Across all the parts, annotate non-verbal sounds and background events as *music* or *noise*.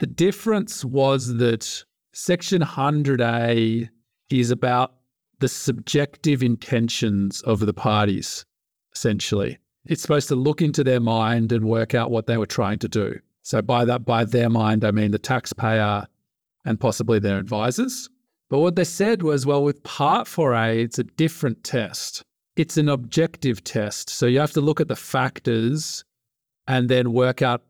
The difference was that Section 100A is about the subjective intentions of the parties, essentially. It's supposed to look into their mind and work out what they were trying to do. So by that, by their mind, I mean the taxpayer and possibly their advisors. But what they said was, well, with Part 4A, it's a different test. It's an objective test. So you have to look at the factors and then work out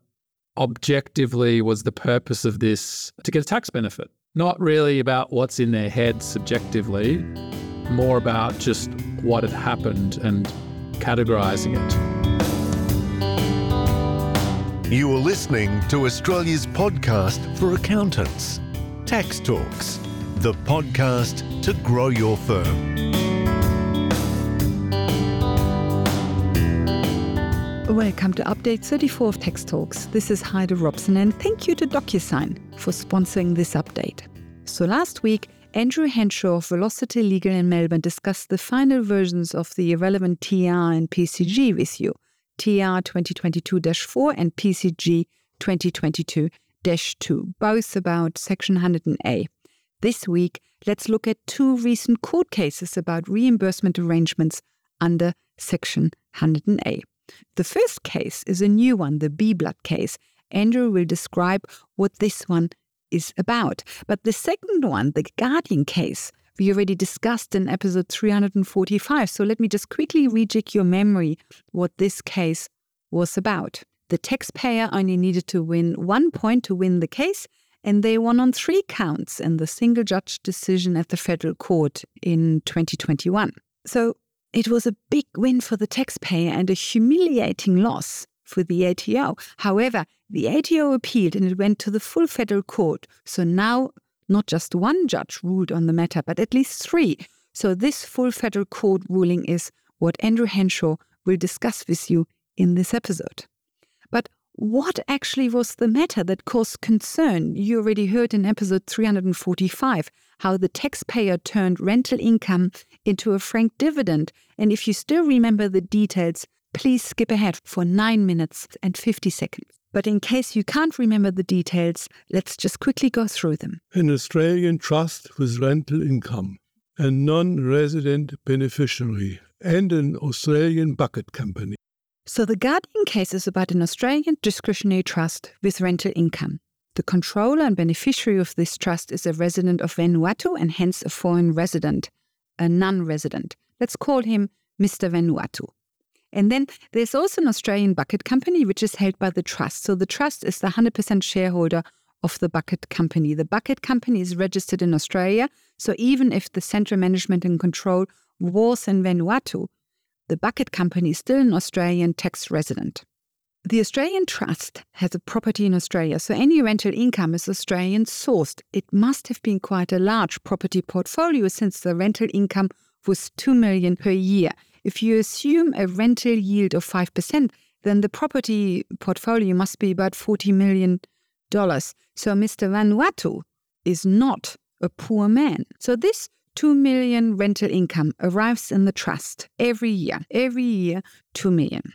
objectively was the purpose of this to get a tax benefit. Not really about what's in their head subjectively, more about just what had happened and categorizing it. You are listening to Australia's podcast for accountants, Tax Talks the podcast to grow your firm. Welcome to update 34 of Tax Talks. This is Heidi Robson, and thank you to DocuSign for sponsoring this update. So, last week, Andrew Henshaw of Velocity Legal in Melbourne discussed the final versions of the irrelevant TR and PCG with you TR 2022 4 and PCG 2022 2, both about Section 100A. This week, let's look at two recent court cases about reimbursement arrangements under Section 100A. The first case is a new one, the B Blood case. Andrew will describe what this one is about. But the second one, the Guardian case, we already discussed in episode 345. So let me just quickly rejig your memory what this case was about. The taxpayer only needed to win one point to win the case, and they won on three counts in the single judge decision at the federal court in 2021. So it was a big win for the taxpayer and a humiliating loss for the ATO. However, the ATO appealed and it went to the full federal court. So now not just one judge ruled on the matter, but at least three. So this full federal court ruling is what Andrew Henshaw will discuss with you in this episode. What actually was the matter that caused concern? You already heard in episode 345 how the taxpayer turned rental income into a frank dividend. And if you still remember the details, please skip ahead for 9 minutes and 50 seconds. But in case you can't remember the details, let's just quickly go through them. An Australian trust with rental income, a non resident beneficiary, and an Australian bucket company. So the Guardian case is about an Australian discretionary trust with rental income. The controller and beneficiary of this trust is a resident of Vanuatu and hence a foreign resident, a non resident. Let's call him Mr. Vanuatu. And then there's also an Australian bucket company which is held by the trust. So the trust is the 100% shareholder of the bucket company. The bucket company is registered in Australia. So even if the central management and control was in Vanuatu, the bucket company is still an Australian tax resident. The Australian Trust has a property in Australia, so any rental income is Australian sourced. It must have been quite a large property portfolio since the rental income was 2 million per year. If you assume a rental yield of 5%, then the property portfolio must be about 40 million dollars. So Mr. Vanuatu is not a poor man. So this 2 million rental income arrives in the trust every year. Every year, 2 million.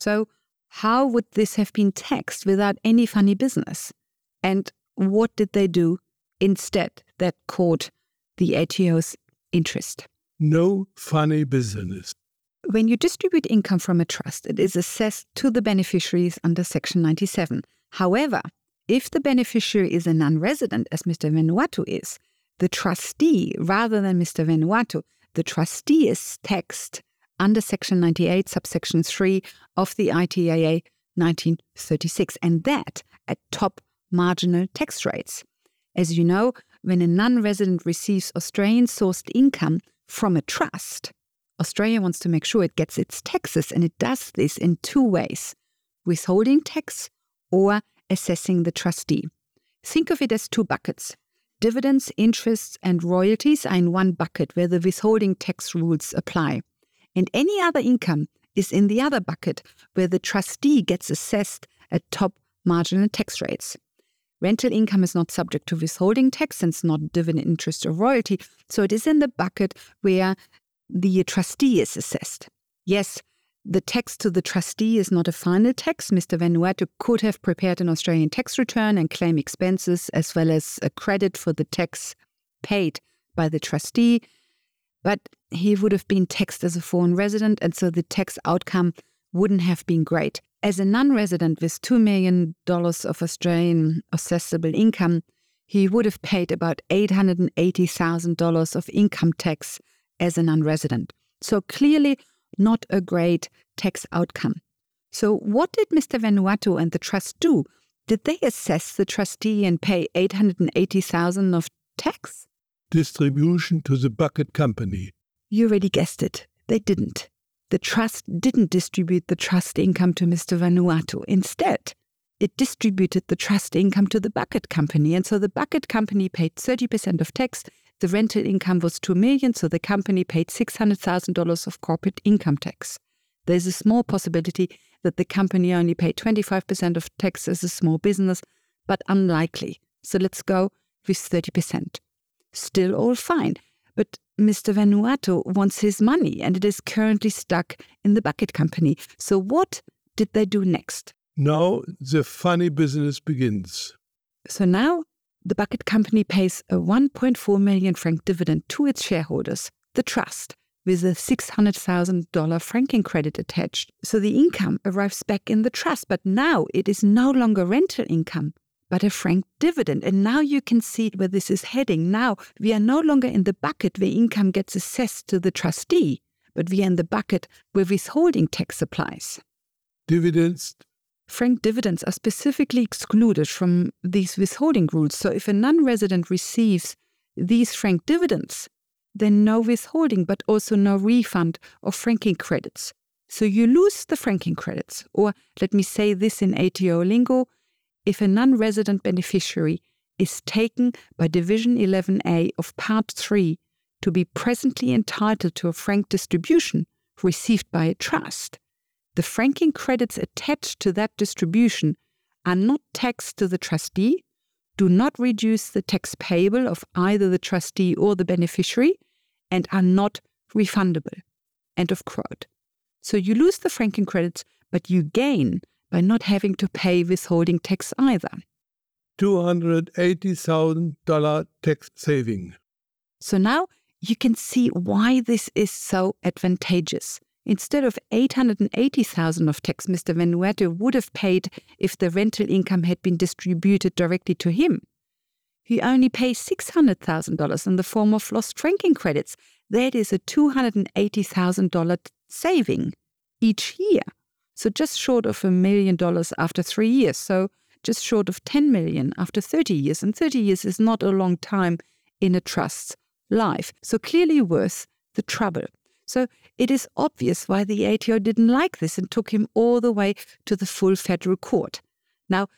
So, how would this have been taxed without any funny business? And what did they do instead that caught the ATO's interest? No funny business. When you distribute income from a trust, it is assessed to the beneficiaries under Section 97. However, if the beneficiary is a non resident, as Mr. Vanuatu is, the trustee, rather than Mr. Vanuatu, the trustee is taxed under Section 98, subsection 3 of the ITAA 1936, and that at top marginal tax rates. As you know, when a non resident receives Australian sourced income from a trust, Australia wants to make sure it gets its taxes, and it does this in two ways withholding tax or assessing the trustee. Think of it as two buckets. Dividends, interests, and royalties are in one bucket where the withholding tax rules apply. And any other income is in the other bucket where the trustee gets assessed at top marginal tax rates. Rental income is not subject to withholding tax and it's not dividend interest or royalty, so it is in the bucket where the trustee is assessed. Yes, The tax to the trustee is not a final tax. Mr. Vanuatu could have prepared an Australian tax return and claim expenses as well as a credit for the tax paid by the trustee, but he would have been taxed as a foreign resident, and so the tax outcome wouldn't have been great. As a non resident with $2 million of Australian assessable income, he would have paid about $880,000 of income tax as a non resident. So clearly, not a great tax outcome. So, what did Mr. Vanuatu and the trust do? Did they assess the trustee and pay 880,000 of tax? Distribution to the bucket company. You already guessed it. They didn't. The trust didn't distribute the trust income to Mr. Vanuatu. Instead, it distributed the trust income to the bucket company. And so the bucket company paid 30% of tax. The rental income was 2 million, so the company paid $600,000 of corporate income tax. There's a small possibility that the company only paid 25% of tax as a small business, but unlikely. So let's go with 30%. Still all fine. But Mr. Vanuatu wants his money and it is currently stuck in the bucket company. So what did they do next? Now the funny business begins. So now the bucket company pays a 1.4 million frank dividend to its shareholders, the trust, with a $600,000 franking credit attached. So the income arrives back in the trust, but now it is no longer rental income, but a frank dividend. And now you can see where this is heading. Now we are no longer in the bucket where income gets assessed to the trustee, but we are in the bucket where withholding tax applies. Dividends. Frank dividends are specifically excluded from these withholding rules. So if a non resident receives these frank dividends, then no withholding, but also no refund of franking credits. So you lose the franking credits. Or let me say this in ATO lingo if a non resident beneficiary is taken by Division 11A of Part 3 to be presently entitled to a frank distribution received by a trust, the franking credits attached to that distribution are not taxed to the trustee, do not reduce the tax payable of either the trustee or the beneficiary, and are not refundable. End of quote. So you lose the franking credits, but you gain by not having to pay withholding tax either. $280,000 tax saving. So now you can see why this is so advantageous. Instead of 880,000 of tax Mr. Vanuatu would have paid if the rental income had been distributed directly to him, he only pays $600,000 in the form of lost franking credits. That is a $280,000 saving each year. So just short of a million dollars after three years. So just short of 10 million after 30 years. And 30 years is not a long time in a trust's life. So clearly worth the trouble. So it is obvious why the ATO didn't like this and took him all the way to the full federal court. Now,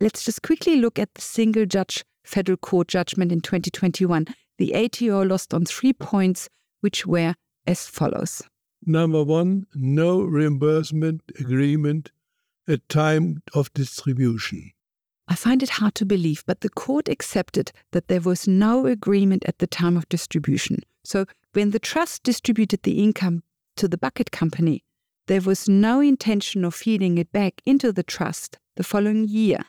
let's just quickly look at the single judge federal court judgment in 2021. The ATO lost on three points, which were as follows. Number one, no reimbursement agreement at time of distribution. I find it hard to believe, but the court accepted that there was no agreement at the time of distribution. So when the trust distributed the income to the bucket company, there was no intention of feeding it back into the trust the following year,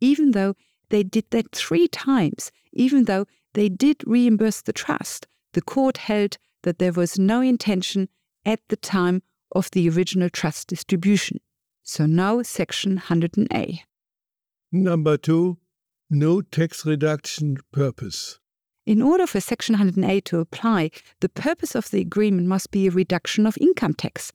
even though they did that three times, even though they did reimburse the trust. The court held that there was no intention at the time of the original trust distribution. So now Section 100A. Number two, no tax reduction purpose. In order for Section 100A to apply, the purpose of the agreement must be a reduction of income tax.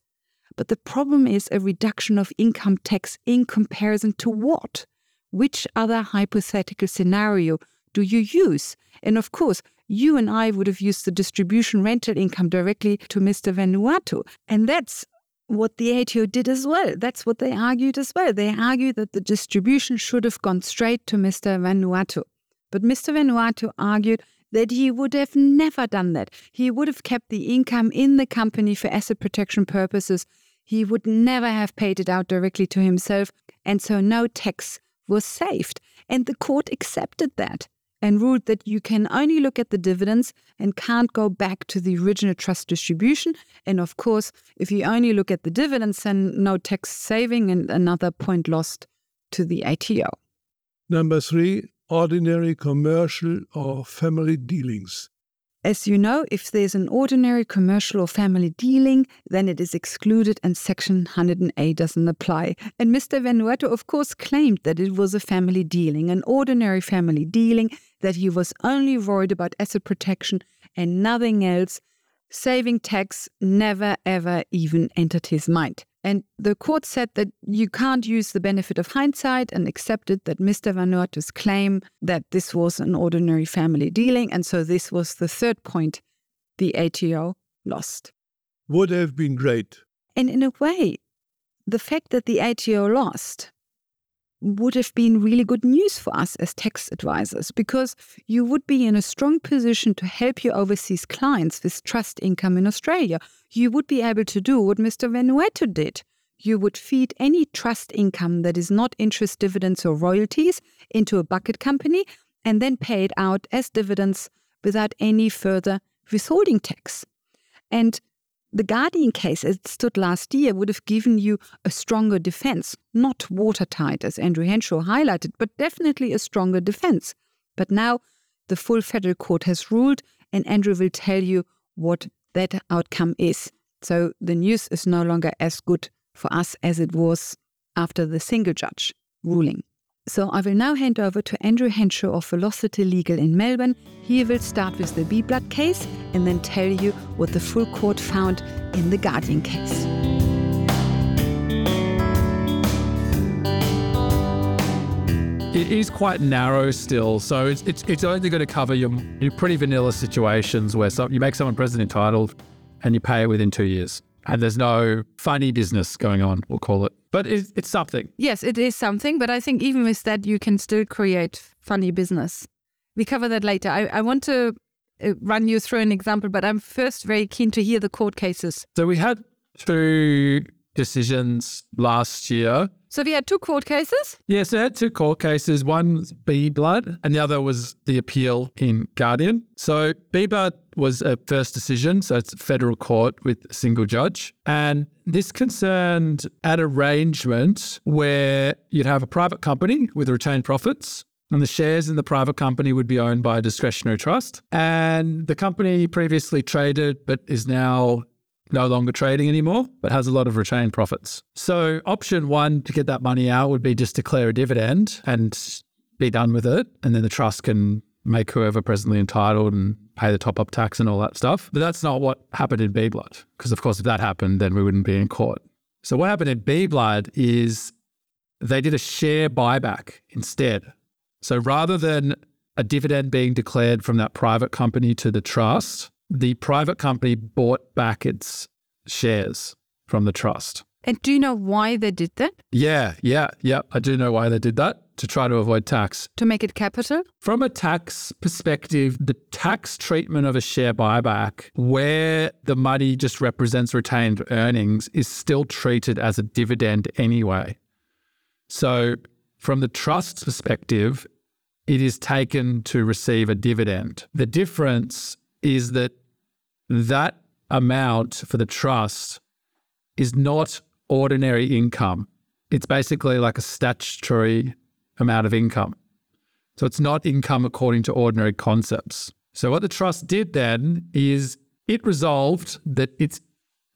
But the problem is a reduction of income tax in comparison to what? Which other hypothetical scenario do you use? And of course, you and I would have used the distribution rental income directly to Mr. Vanuatu. And that's what the ATO did as well. That's what they argued as well. They argued that the distribution should have gone straight to Mr. Vanuatu. But Mr. Vanuatu argued that he would have never done that. He would have kept the income in the company for asset protection purposes. He would never have paid it out directly to himself. And so no tax was saved. And the court accepted that. and ruled that you can only look at the dividends and can't go back to the original trust distribution. And of course, if you only look at the dividends, then no tax saving and another point lost to the ATO. Number three, ordinary commercial or family dealings. As you know, if there's an ordinary commercial or family dealing, then it is excluded and Section 100A doesn't apply. And Mr. Vanuatu, of course, claimed that it was a family dealing, an ordinary family dealing, that he was only worried about asset protection and nothing else. Saving tax never ever even entered his mind. And the court said that you can't use the benefit of hindsight and accepted that Mr. Van Vanuatu's claim that this was an ordinary family dealing. And so this was the third point the ATO lost. Would have been great. And in a way, the fact that the ATO lost would have been really good news for us as tax advisors because you would be in a strong position to help your overseas clients with trust income in Australia. You would be able to do what Mr. Vanuatu did. You would feed any trust income that is not interest dividends or royalties into a bucket company and then pay it out as dividends without any further withholding tax. And the Guardian case, as it stood last year, would have given you a stronger defense, not watertight, as Andrew Henshaw highlighted, but definitely a stronger defense. But now the full federal court has ruled, and Andrew will tell you what that outcome is. So the news is no longer as good for us as it was after the single judge ruling. So I will now hand over to Andrew Henshaw of Velocity Legal in Melbourne. He will start with the B blood case and then tell you what the full court found in the Guardian case. It is quite narrow still, so it's it's, it's only going to cover your, your pretty vanilla situations where some, you make someone presently entitled and you pay it within two years and there's no funny business going on, we'll call it. But it's, it's something. Yes, it is something. But I think even with that, you can still create funny business. We cover that later. I, I want to uh, run you through an example, but I'm first very keen to hear the court cases. So we had two decisions last year. So we had two court cases? Yes, I had two court cases. One was B Blood, and the other was the appeal in Guardian. So B Blood was a first decision, so it's federal court with a single judge. And this concerned an arrangement where you'd have a private company with retained profits and the shares in the private company would be owned by a discretionary trust. And the company previously traded, but is now no longer trading anymore, but has a lot of retained profits. So, option one to get that money out would be just declare a dividend and be done with it. And then the trust can make whoever presently entitled and pay the top up tax and all that stuff. But that's not what happened in B Blood. Because, of course, if that happened, then we wouldn't be in court. So, what happened in B Blood is they did a share buyback instead. So, rather than a dividend being declared from that private company to the trust, the private company bought back its shares from the trust. And do you know why they did that? Yeah, yeah, yeah. I do know why they did that to try to avoid tax. To make it capital? From a tax perspective, the tax treatment of a share buyback, where the money just represents retained earnings, is still treated as a dividend anyway. So, from the trust's perspective, it is taken to receive a dividend. The difference is that that amount for the trust is not ordinary income. It's basically like a statutory amount of income. So it's not income according to ordinary concepts. So what the trust did then is it resolved that its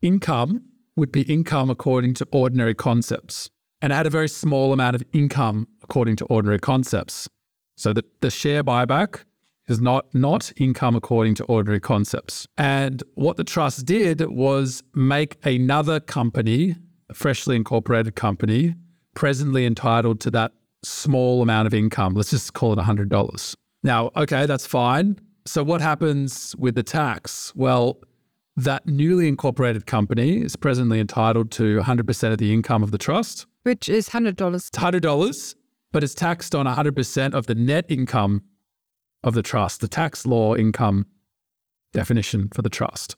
income would be income according to ordinary concepts and had a very small amount of income according to ordinary concepts. So the, the share buyback is not not income according to ordinary concepts. And what the trust did was make another company, a freshly incorporated company, presently entitled to that small amount of income. Let's just call it $100. Now, okay, that's fine. So what happens with the tax? Well, that newly incorporated company is presently entitled to 100% of the income of the trust, which is $100. It's $100, but it's taxed on 100% of the net income of the trust, the tax law income definition for the trust,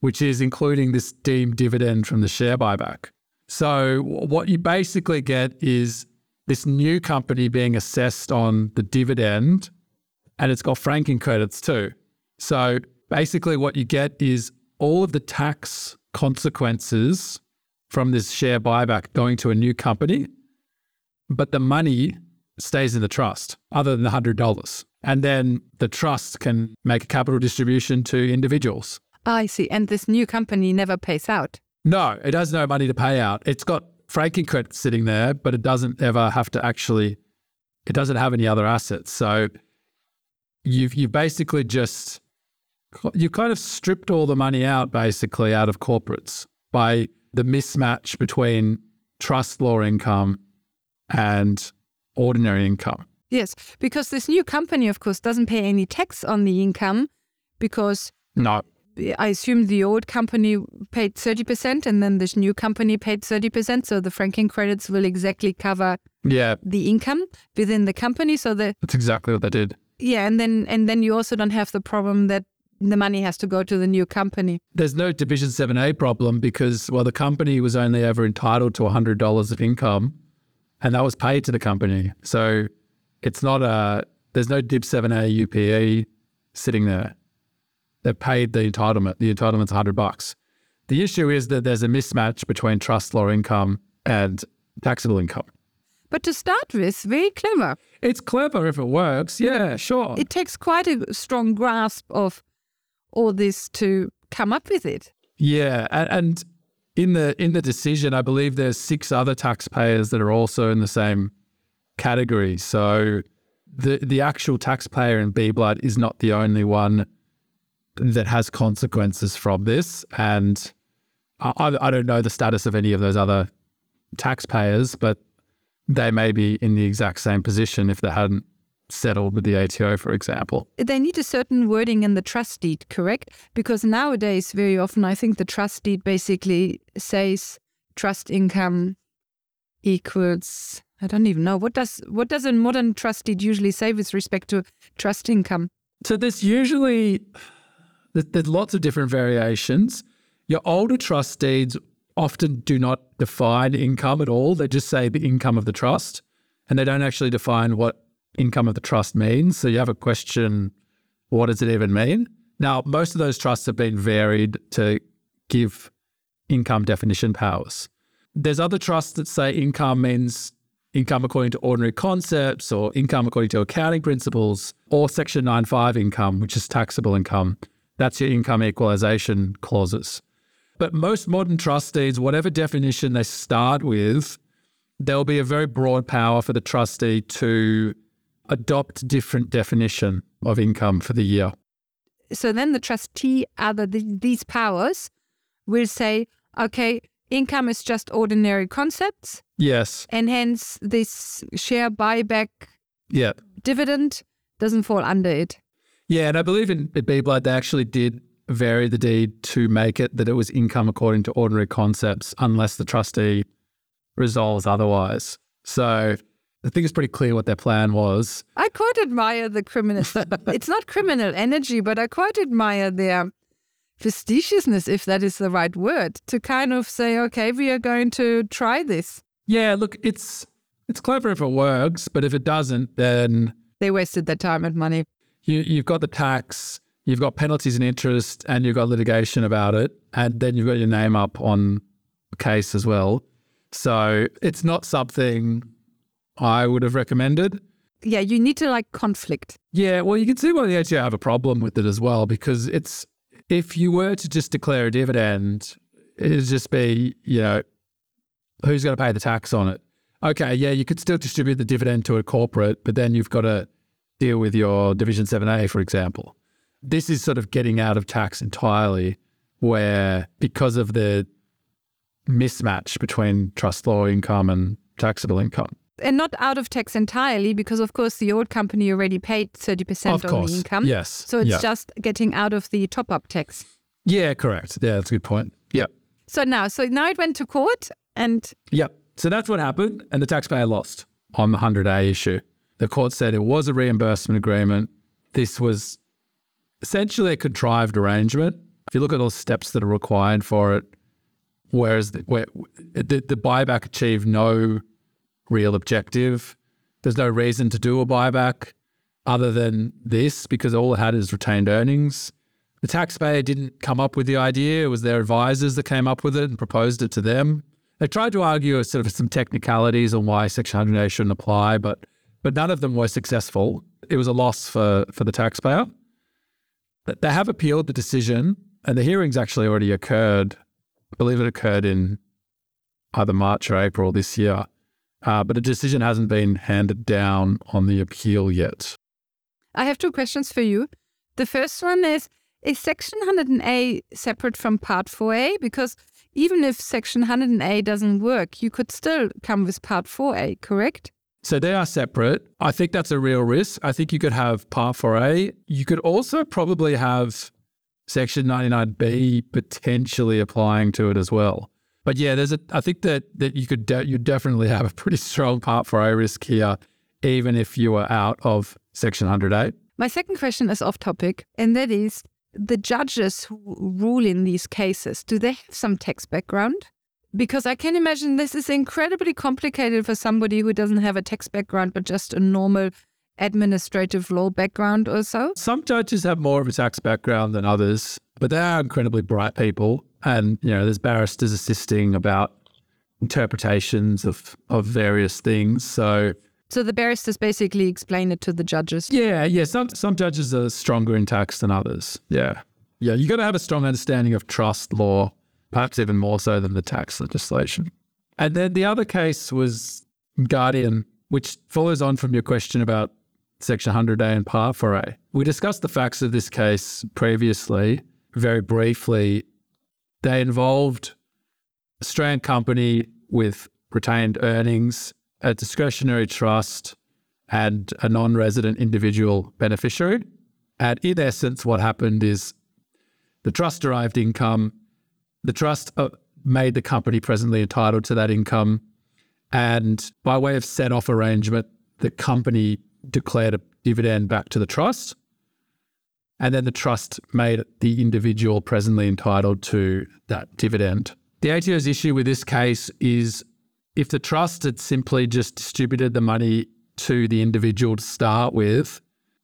which is including this deemed dividend from the share buyback. So, what you basically get is this new company being assessed on the dividend and it's got franking credits too. So basically, what you get is all of the tax consequences from this share buyback going to a new company, but the money stays in the trust, other than the $100. And then the trust can make a capital distribution to individuals. I see. And this new company never pays out. No, it has no money to pay out. It's got franking credits sitting there, but it doesn't ever have to actually, it doesn't have any other assets. So you've, you've basically just, you've kind of stripped all the money out basically out of corporates by the mismatch between trust law income and ordinary income. Yes, because this new company, of course, doesn't pay any tax on the income because No, I assume the old company paid 30% and then this new company paid 30%. So the franking credits will exactly cover yeah, the income within the company. So the, that's exactly what they did. yeah, and then, and then you also don't have the problem that the money has to go to the new company. There's no Division 7A problem because, well, the company was only ever entitled to $100 of income and that was paid to the company. So it's not a, there's no Div 7A UPE sitting there. They've paid the entitlement. The entitlement's 100 bucks. The issue is that there's a mismatch between trust law income and taxable income. But to start with, very clever. It's clever if it works. Yeah, sure. It takes quite a strong grasp of all this to come up with it. Yeah, and, and in the in the decision, I believe there's six other taxpayers that are also in the same category. So the the actual taxpayer in B Blood is not the only one that has consequences from this, and I, I don't know the status of any of those other taxpayers, but they may be in the exact same position if they hadn't settled with the ATO, for example. They need a certain wording in the trust deed, correct? Because nowadays, very often, I think the trust deed basically says trust income equals. I don't even know what does what does a modern trust deed usually say with respect to trust income. So there's usually there's lots of different variations. Your older trust deeds often do not define income at all. They just say the income of the trust, and they don't actually define what income of the trust means. So you have a question: What does it even mean? Now, most of those trusts have been varied to give income definition powers. There's other trusts that say income means income according to ordinary concepts or income according to accounting principles or section 95 income which is taxable income. That's your income equalization clauses. But most modern trust deeds whatever definition they start with there'll be a very broad power for the trustee to adopt different definition of income for the year. So then the trustee, other these powers, will say, okay, income is just ordinary concepts, yes and hence this share buyback yeah dividend doesn't fall under it. Yeah, and I believe in in B Blood they actually did vary the deed to make it that it was income according to ordinary concepts, unless the trustee resolves otherwise. So I think it's pretty clear what their plan was. I quite admire the criminal. *laughs* it's not criminal energy, but I quite admire their fastidiousness, if that is the right word, to kind of say, okay, we are going to try this. Yeah, look, it's it's clever if it works, but if it doesn't, then They wasted their time and money. you you've got the tax, you've got penalties and interest, and you've got litigation about it, and then you've got your name up on the case as well. So it's not something I would have recommended. Yeah, you need to like conflict. Yeah, well, you can see why the ATO have a problem with it as well, because it's if you were to just declare a dividend, it'd just be, you know, who's going to pay the tax on it? Okay, yeah, you could still distribute the dividend to a corporate, but then you've got to deal with your Division 7A, for example. This is sort of getting out of tax entirely, where because of the mismatch between trust law income and taxable income. And not out of tax entirely, because of course the old company already paid 30% Of on course. the income. Yes. So it's Yeah. just getting out of the top up tax. Yeah, correct. Yeah, that's a good point. Yeah. So now, so now it went to court and yeah So that's what happened, and the taxpayer lost on the 100A issue. The court said it was a reimbursement agreement. This was essentially a contrived arrangement. If you look at all the steps that are required for it, whereas the, where, the, the buyback achieved no real objective, there's no reason to do a buyback. other than this because all it had is retained earnings. The taxpayer didn't come up with the idea. It was their advisors that came up with it and proposed it to them. They tried to argue sort of some technicalities on why Section 100A shouldn't apply, but but none of them were successful. It was a loss for, for the taxpayer. But they have appealed the decision, and the hearings actually already occurred. I believe it occurred in either March or April this year. Uh, but a decision hasn't been handed down on the appeal yet. I have two questions for you. The first one is Is Section 100A separate from Part 4A? Because even if Section 100A doesn't work, you could still come with Part 4A, correct? So they are separate. I think that's a real risk. I think you could have Part 4A. You could also probably have Section 99B potentially applying to it as well. But yeah, there's a. I think that that you could de- you definitely have a pretty *laughs* strong Part 4A risk here, even if you are out of Section 100A. My second question is off topic, and that is the judges who rule in these cases. Do they have some tax background? Because I can imagine this is incredibly complicated for somebody who doesn't have a tax background, but just a normal administrative law background or so. Some judges have more of a tax background than others, but they are incredibly bright people. And, you know, there's barristers assisting about interpretations of, of various things. So, so the barristers basically explain it to the judges. Yeah, yeah. Some some judges are stronger in tax than others. Yeah. Yeah. You got to have a strong understanding of trust law perhaps even more so than the tax legislation. And then the other case was Guardian, which follows on from your question about Section 100A and Part 4A. We discussed the facts of this case previously, very briefly. They involved Australian company with retained earnings, a discretionary trust, and a non resident individual beneficiary. And in essence, what happened is the trust derived income the trust uh, made the company presently entitled to that income. And by way of set off arrangement, the company declared a dividend back to the trust. And then the trust made the individual presently entitled to that dividend. The ATO's issue with this case is if the trust had simply just distributed the money to the individual to start with,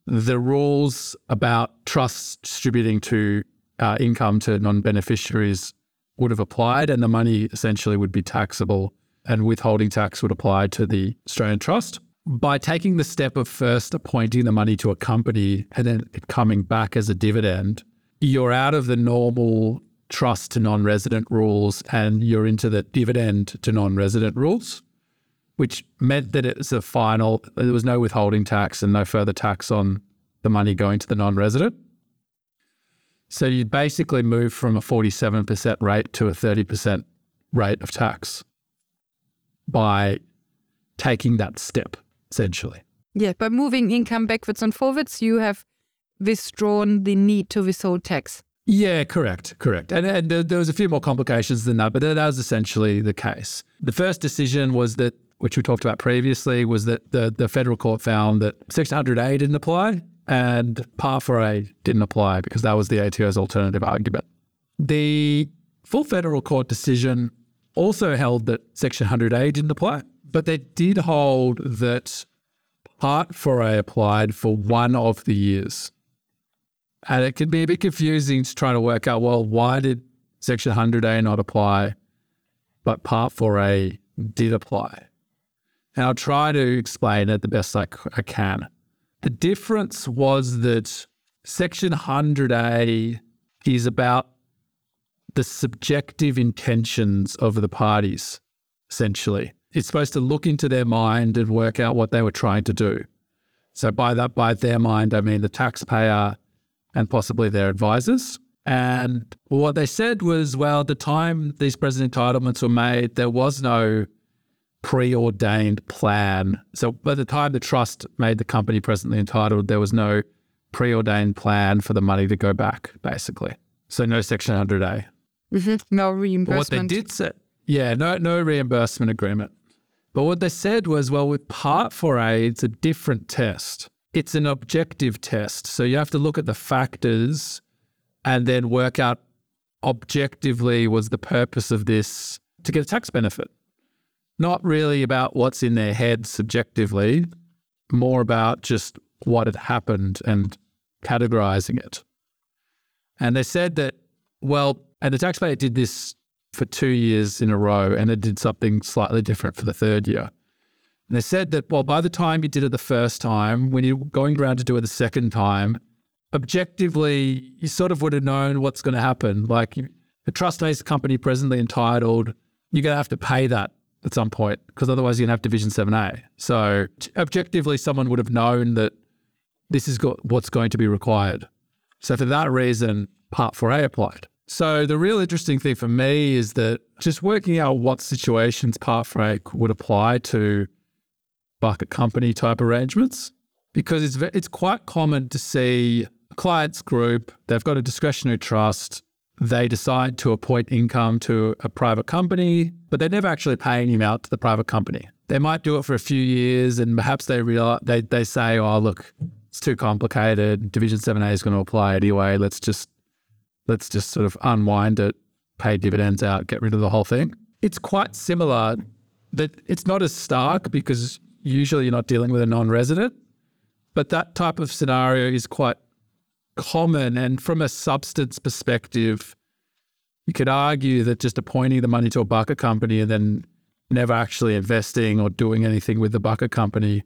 the rules about trusts distributing to uh, income to non beneficiaries would have applied, and the money essentially would be taxable, and withholding tax would apply to the Australian Trust. By taking the step of first appointing the money to a company and then it coming back as a dividend, you're out of the normal trust to non resident rules and you're into the dividend to non resident rules, which meant that it was a final, there was no withholding tax and no further tax on the money going to the non resident. So you basically move from a 47% rate to a 30% rate of tax by taking that step, essentially. Yeah, by moving income backwards and forwards, you have withdrawn the need to withhold tax. Yeah, correct, correct. And, and there was a few more complications than that, but that was essentially the case. The first decision was that, which we talked about previously, was that the, the federal court found that Section 100A didn't apply and Part 4A didn't apply because that was the ATO's alternative argument. The full federal court decision also held that Section 100A didn't apply, but they did hold that Part 4A applied for one of the years. And it can be a bit confusing to try to work out well, why did Section 100A not apply, but Part 4A did apply? And I'll try to explain it the best I, I can. The difference was that Section 100A is about the subjective intentions of the parties, essentially. It's supposed to look into their mind and work out what they were trying to do. So by that, by their mind, I mean the taxpayer and possibly their advisors. And what they said was, well, at the time these present entitlements were made, there was no preordained plan. So by the time the trust made the company presently entitled, there was no preordained plan for the money to go back, basically. So no Section 100A. Mm-hmm. No reimbursement. But what they did say, yeah, no, no reimbursement agreement. But what they said was, well, with Part 4A, it's a different test. It's an objective test. So you have to look at the factors and then work out objectively was the purpose of this to get a tax benefit not really about what's in their head subjectively, more about just what had happened and categorizing it. And they said that, well, and the taxpayer did this for two years in a row and it did something slightly different for the third year. And they said that, well, by the time you did it the first time, when you're going around to do it the second time, objectively, you sort of would have known what's going to happen. Like a trust-based company presently entitled, you're going to have to pay that at some point because otherwise you're going to have Division 7A. So objectively, someone would have known that this is what's going to be required. So for that reason, Part 4A applied. So the real interesting thing for me is that just working out what situations 4A would apply to bucket company type arrangements, because it's it's quite common to see a client's group, they've got a discretionary trust, they decide to appoint income to a private company, but they're never actually paying him out to the private company. They might do it for a few years and perhaps they realize they, they say, oh look, it's too complicated. Division 7A is going to apply anyway. Let's just let's just sort of unwind it, pay dividends out, get rid of the whole thing. It's quite similar that it's not as stark because usually you're not dealing with a non-resident, but that type of scenario is quite common. And from a substance perspective, you could argue that just appointing the money to a bucket company and then never actually investing or doing anything with the bucket company,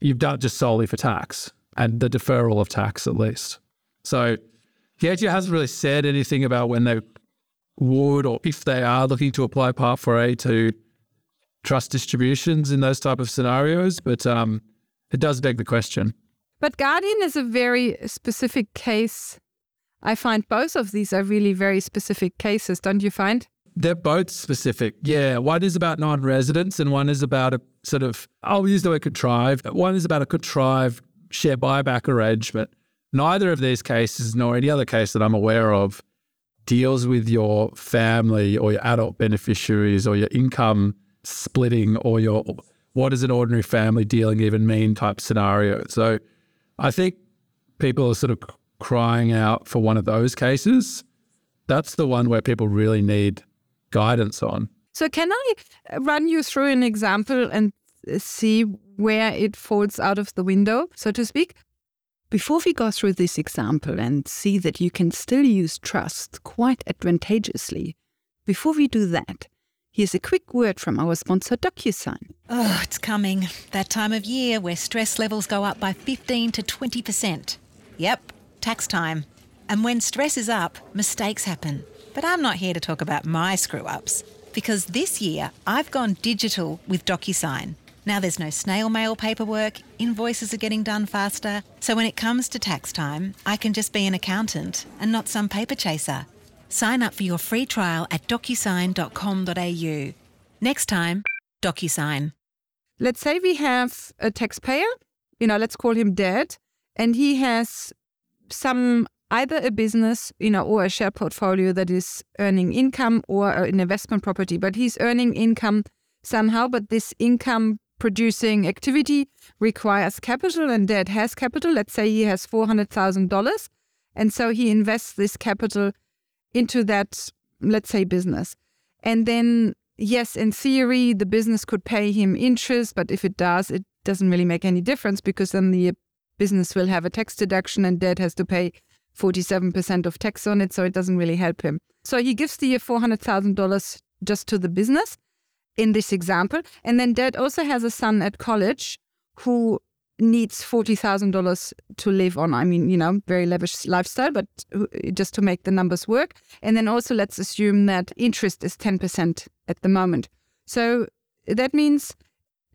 you've done it just solely for tax and the deferral of tax at least. So the ATO hasn't really said anything about when they would or if they are looking to apply Part 4A to trust distributions in those type of scenarios, but um, it does beg the question. But Guardian is a very specific case. I find both of these are really very specific cases, don't you find? They're both specific. Yeah. One is about non residents and one is about a sort of, I'll use the word contrived. One is about a contrived share buyback arrangement. Neither of these cases, nor any other case that I'm aware of, deals with your family or your adult beneficiaries or your income splitting or your what does an ordinary family dealing even mean type scenario. So I think people are sort of crying out for one of those cases. That's the one where people really need guidance on. So, can I run you through an example and see where it falls out of the window, so to speak? Before we go through this example and see that you can still use trust quite advantageously, before we do that, Here's a quick word from our sponsor, DocuSign. Oh, it's coming. That time of year where stress levels go up by 15 to 20%. Yep, tax time. And when stress is up, mistakes happen. But I'm not here to talk about my screw ups. Because this year, I've gone digital with DocuSign. Now there's no snail mail paperwork, invoices are getting done faster. So when it comes to tax time, I can just be an accountant and not some paper chaser. Sign up for your free trial at docusign.com.au. Next time, DocuSign. Let's say we have a taxpayer, you know, let's call him Dad, and he has some either a business, you know, or a share portfolio that is earning income or an investment property, but he's earning income somehow, but this income producing activity requires capital and dad has capital. Let's say he has $400,000. And so he invests this capital into that, let's say, business. And then, yes, in theory, the business could pay him interest, but if it does, it doesn't really make any difference because then the business will have a tax deduction and dad has to pay 47% of tax on it, so it doesn't really help him. So he gives the $400,000 just to the business in this example. And then dad also has a son at college who needs $40,000 to live on. I mean, you know, very lavish lifestyle, but just to make the numbers work. And then also let's assume that interest is 10% at the moment. So that means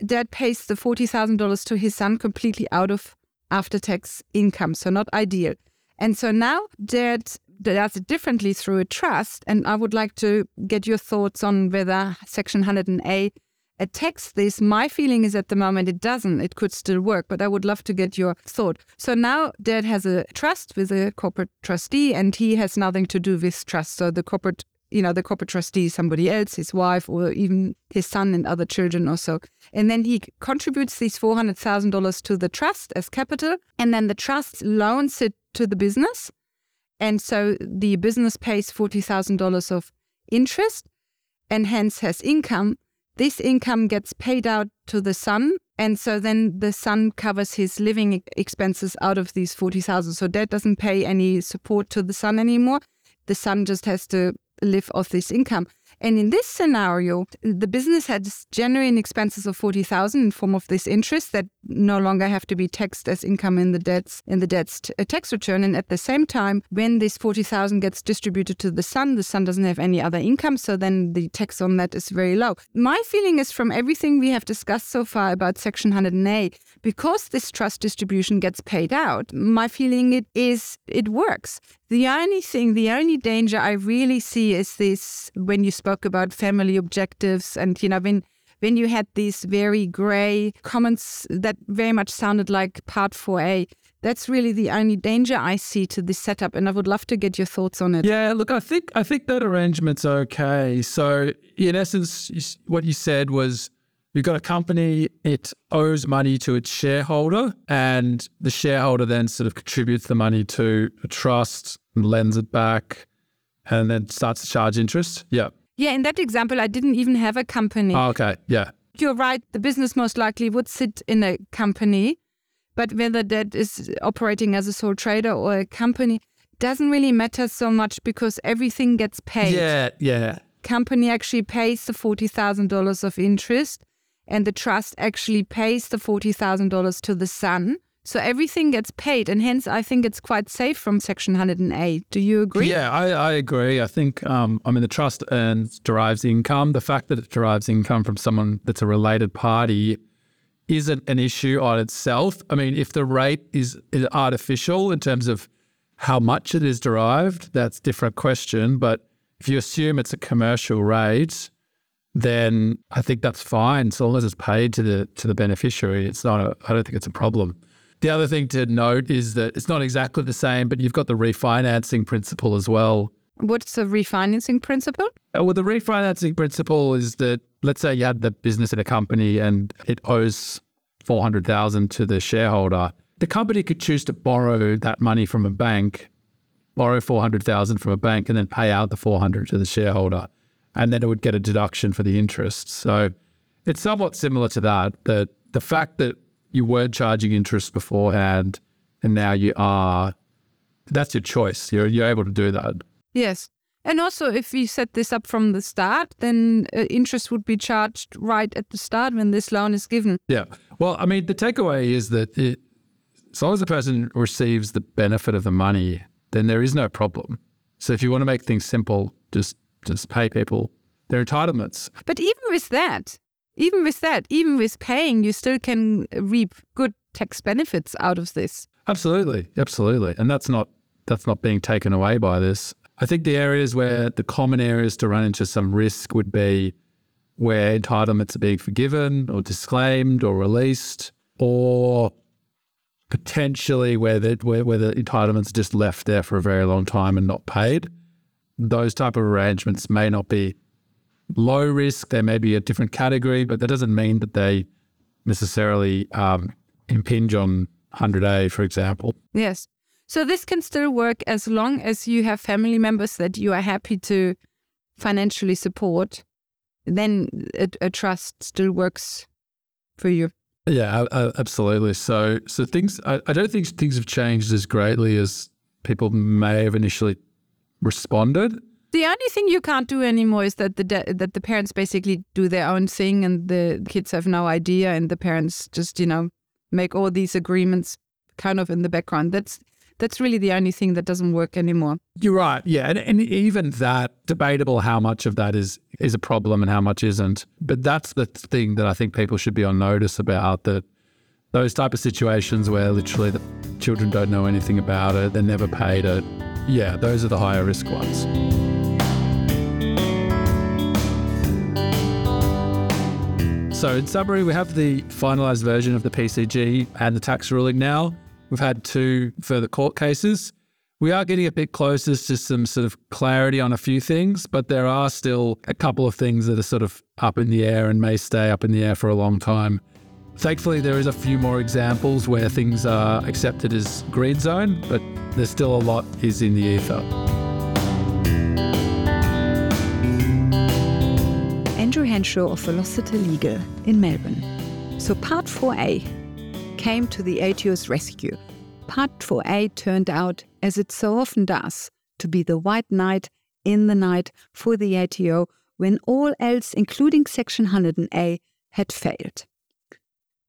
dad pays the $40,000 to his son completely out of after tax income. So not ideal. And so now dad does it differently through a trust. And I would like to get your thoughts on whether Section 100A attacks this. My feeling is at the moment it doesn't. It could still work, but I would love to get your thought. So now Dad has a trust with a corporate trustee, and he has nothing to do with trust. So the corporate you know, the corporate trustee is somebody else, his wife, or even his son and other children or so. And then he contributes these $400,000 to the trust as capital, and then the trust loans it to the business. And so the business pays $40,000 of interest and hence has income. This income gets paid out to the son And so then the son covers his living expenses out of these 40,000. So dad doesn't pay any support to the son anymore. The son just has to live off this income. And in this scenario, the business has genuine expenses of 40,000 in form of this interest that no longer have to be taxed as income in the debts in the debt's uh, tax return. And at the same time, when this 40,000 gets distributed to the son, the son doesn't have any other income. So then the tax on that is very low. My feeling is from everything we have discussed so far about Section 100A, because this trust distribution gets paid out, my feeling it is it works. The only thing, the only danger I really see is this when you spoke about family objectives and, you know, when when you had these very gray comments that very much sounded like part 4A. That's really the only danger I see to this setup, and I would love to get your thoughts on it. Yeah, look, I think I think that arrangement's okay. So, in essence, what you said was you've got a company, it owes money to its shareholder, and the shareholder then sort of contributes the money to a trust and lends it back, and then starts to charge interest. Yeah. Yeah, in that example, I didn't even have a company. Oh, okay. Yeah. You're right. The business most likely would sit in a company, but whether that is operating as a sole trader or a company doesn't really matter so much because everything gets paid. Yeah. Yeah. Company actually pays the forty thousand dollars of interest, and the trust actually pays the forty thousand dollars to the son. So everything gets paid, and hence I think it's quite safe from Section 100A. Do you agree? Yeah, I, I agree. I think, um, I mean, the trust earns, derives income. The fact that it derives income from someone that's a related party isn't an issue on itself. I mean, if the rate is, is artificial in terms of how much it is derived, that's a different question. But if you assume it's a commercial rate, then I think that's fine. So long as it's paid to the to the beneficiary, it's not. A, I don't think it's a problem. The other thing to note is that it's not exactly the same, but you've got the refinancing principle as well. What's the refinancing principle? Uh, Well, the refinancing principle is that let's say you had the business in a company and it owes four hundred thousand to the shareholder. The company could choose to borrow that money from a bank, borrow four hundred thousand from a bank, and then pay out the four hundred to the shareholder, and then it would get a deduction for the interest. So it's somewhat similar to that. That the fact that you weren't charging interest beforehand and now you are, that's your choice. You're you're able to do that. Yes. And also, if we set this up from the start, then uh, interest would be charged right at the start when this loan is given. Yeah. Well, I mean, the takeaway is that it, as long as the person receives the benefit of the money, then there is no problem. So if you want to make things simple, just just pay people their entitlements. But even with that, even with that, even with paying, you still can reap good tax benefits out of this. Absolutely, absolutely, and that's not that's not being taken away by this. I think the areas where the common areas to run into some risk would be where entitlements are being forgiven or disclaimed or released, or potentially where the, where, where the entitlements are just left there for a very long time and not paid. Those type of arrangements may not be low risk. They may be a different category, but that doesn't mean that they necessarily um, impinge on 100A, for example. Yes. So this can still work as long as you have family members that you are happy to financially support. Then a, a trust still works for you. Yeah, a- absolutely. So, so things. I, I don't think things have changed as greatly as people may have initially responded. The only thing you can't do anymore is that the that the parents basically do their own thing and the kids have no idea and the parents just you know make all these agreements kind of in the background. That's that's really the only thing that doesn't work anymore. You're right. Yeah, and, and even that debatable how much of that is is a problem and how much isn't. But that's the thing that I think people should be on notice about that those type of situations where literally the children don't know anything about it, they're never paid it. Yeah, those are the higher risk ones. So, in summary, we have the finalised version of the PCG and the tax ruling now. We've had two further court cases. We are getting a bit closer to some sort of clarity on a few things, but there are still a couple of things that are sort of up in the air and may stay up in the air for a long time. Thankfully, there is a few more examples where things are accepted as green zone, but there's still a lot is in the ether. Andrew Henshaw of Velocity Legal in Melbourne. So Part 4A came to the ATO's rescue. Part 4A turned out, as it so often does, to be the white knight in the night for the ATO when all else, including Section 100A, had failed.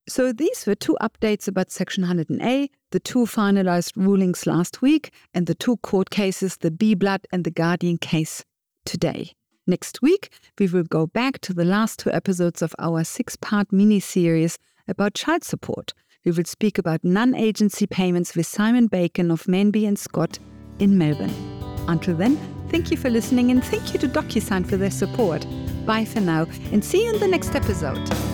So these were two updates about Section 100A, the two finalized rulings last week, and the two court cases, the B Blood and the Guardian case, today. Next week, we will go back to the last two episodes of our six part mini series about child support. We will speak about non agency payments with Simon Bacon of Manby and Scott in Melbourne. Until then, thank you for listening and thank you to DocuSign for their support. Bye for now and see you in the next episode.